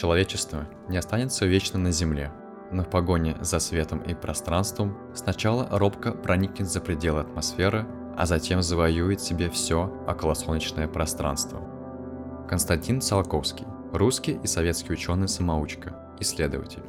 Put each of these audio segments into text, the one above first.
Человечество не останется вечно на Земле, но в погоне за светом и пространством сначала робко проникнет за пределы атмосферы, а затем завоюет себе все околосолнечное пространство. Константин Циолковский, русский и советский ученый-самоучка, исследователь.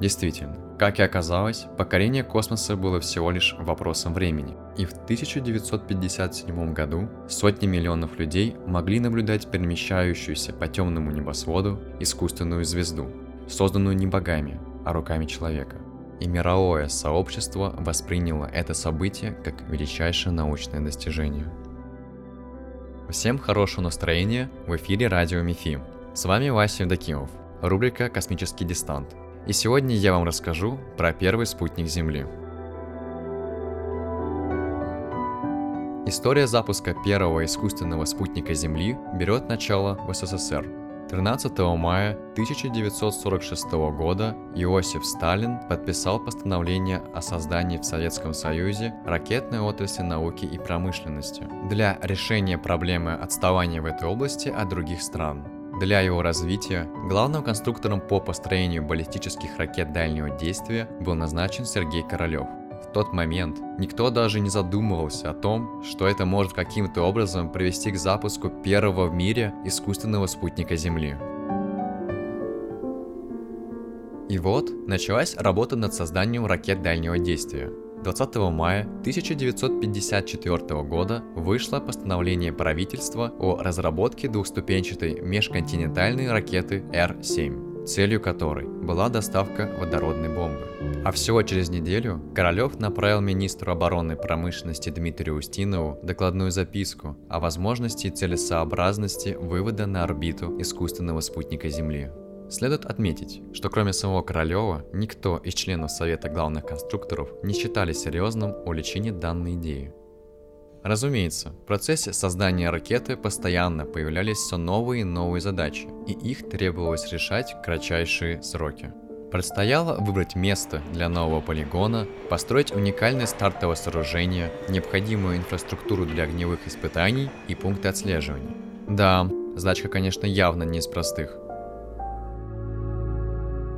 Действительно, как и оказалось, покорение космоса было всего лишь вопросом времени, и в 1957 году сотни миллионов людей могли наблюдать перемещающуюся по темному небосводу искусственную звезду, созданную не богами, а руками человека. И мировое сообщество восприняло это событие как величайшее научное достижение. Всем хорошего настроения в эфире радио МИФИ. С вами Вася Евдокимов, рубрика «Космический дистант», и сегодня я вам расскажу про первый спутник Земли. История запуска первого искусственного спутника Земли берет начало в СССР. 13 мая 1946 года Иосиф Сталин подписал постановление о создании в Советском Союзе ракетной отрасли науки и промышленности для решения проблемы отставания в этой области от других стран. Для его развития главным конструктором по построению баллистических ракет дальнего действия был назначен Сергей Королев. В тот момент никто даже не задумывался о том, что это может каким-то образом привести к запуску первого в мире искусственного спутника Земли. И вот началась работа над созданием ракет дальнего действия – 20 мая 1954 года вышло постановление правительства о разработке двухступенчатой межконтинентальной ракеты Р-7 целью которой была доставка водородной бомбы. А всего через неделю Королев направил министру оборонной промышленности Дмитрию Устинову докладную записку о возможности и целесообразности вывода на орбиту искусственного спутника Земли. Следует отметить, что кроме самого Королева, никто из членов Совета главных конструкторов не считали серьезным увлечение данной идеи. Разумеется, в процессе создания ракеты постоянно появлялись все новые и новые задачи, и их требовалось решать в кратчайшие сроки. Предстояло выбрать место для нового полигона, построить уникальное стартовое сооружение, необходимую инфраструктуру для огневых испытаний и пункты отслеживания. Да, задачка, конечно, явно не из простых.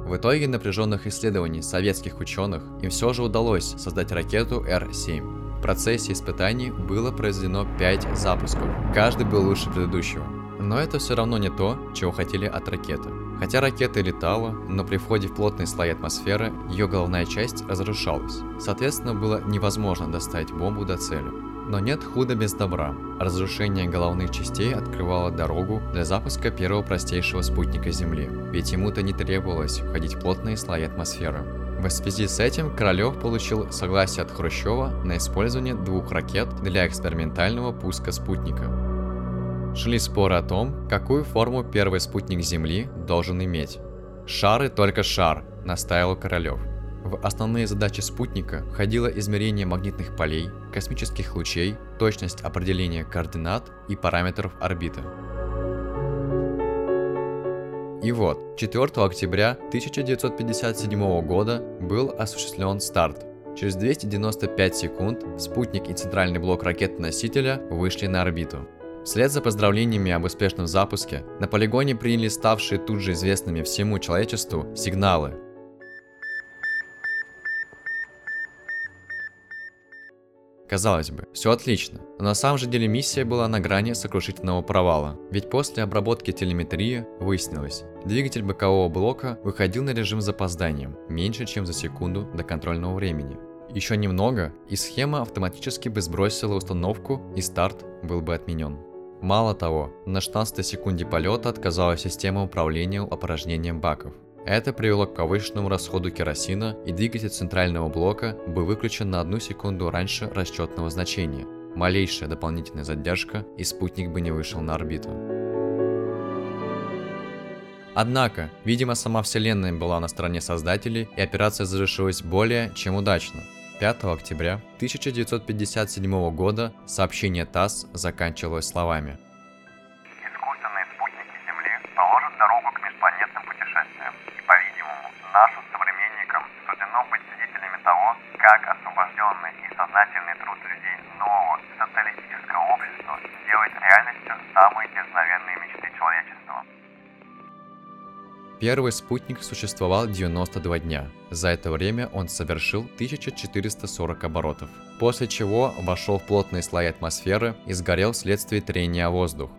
В итоге напряженных исследований советских ученых им все же удалось создать ракету Р-7. В процессе испытаний было произведено 5 запусков, каждый был лучше предыдущего. Но это все равно не то, чего хотели от ракеты. Хотя ракета летала, но при входе в плотные слои атмосферы ее головная часть разрушалась. Соответственно, было невозможно доставить бомбу до цели. Но нет худа без добра. Разрушение головных частей открывало дорогу для запуска первого простейшего спутника Земли, ведь ему-то не требовалось входить в плотные слои атмосферы. В связи с этим Королев получил согласие от Хрущева на использование двух ракет для экспериментального пуска спутника. Шли споры о том, какую форму первый спутник Земли должен иметь. «Шар и только шар», настаивал Королев. В основные задачи спутника входило измерение магнитных полей, космических лучей, точность определения координат и параметров орбиты. И вот, 4 октября 1957 года был осуществлен старт. Через 295 секунд спутник и центральный блок ракеты-носителя вышли на орбиту. Вслед за поздравлениями об успешном запуске, на полигоне приняли ставшие тут же известными всему человечеству сигналы, Казалось бы, все отлично, но на самом же деле миссия была на грани сокрушительного провала. Ведь после обработки телеметрии выяснилось, двигатель бокового блока выходил на режим запозданием, меньше чем за секунду до контрольного времени. Еще немного, и схема автоматически бы сбросила установку, и старт был бы отменен. Мало того, на 16 секунде полета отказала система управления опорожнением баков – это привело к повышенному расходу керосина, и двигатель центрального блока был выключен на одну секунду раньше расчетного значения. Малейшая дополнительная задержка, и спутник бы не вышел на орбиту. Однако, видимо, сама Вселенная была на стороне создателей, и операция завершилась более чем удачно. 5 октября 1957 года сообщение ТАСС заканчивалось словами – как освобожденный и сознательный труд людей нового социалистического общества делает реальностью самые дерзновенные мечты человечества. Первый спутник существовал 92 дня. За это время он совершил 1440 оборотов. После чего вошел в плотные слои атмосферы и сгорел вследствие трения о воздух.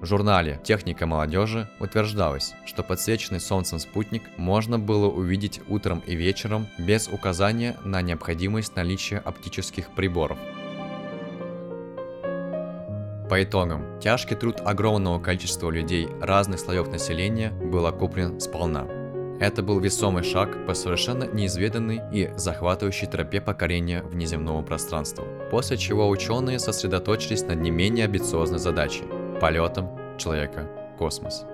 В журнале «Техника молодежи» утверждалось, что подсвеченный солнцем спутник можно было увидеть утром и вечером без указания на необходимость наличия оптических приборов. По итогам, тяжкий труд огромного количества людей разных слоев населения был окуплен сполна. Это был весомый шаг по совершенно неизведанной и захватывающей тропе покорения внеземного пространства, после чего ученые сосредоточились над не менее амбициозной задачей – полетом человека в космос.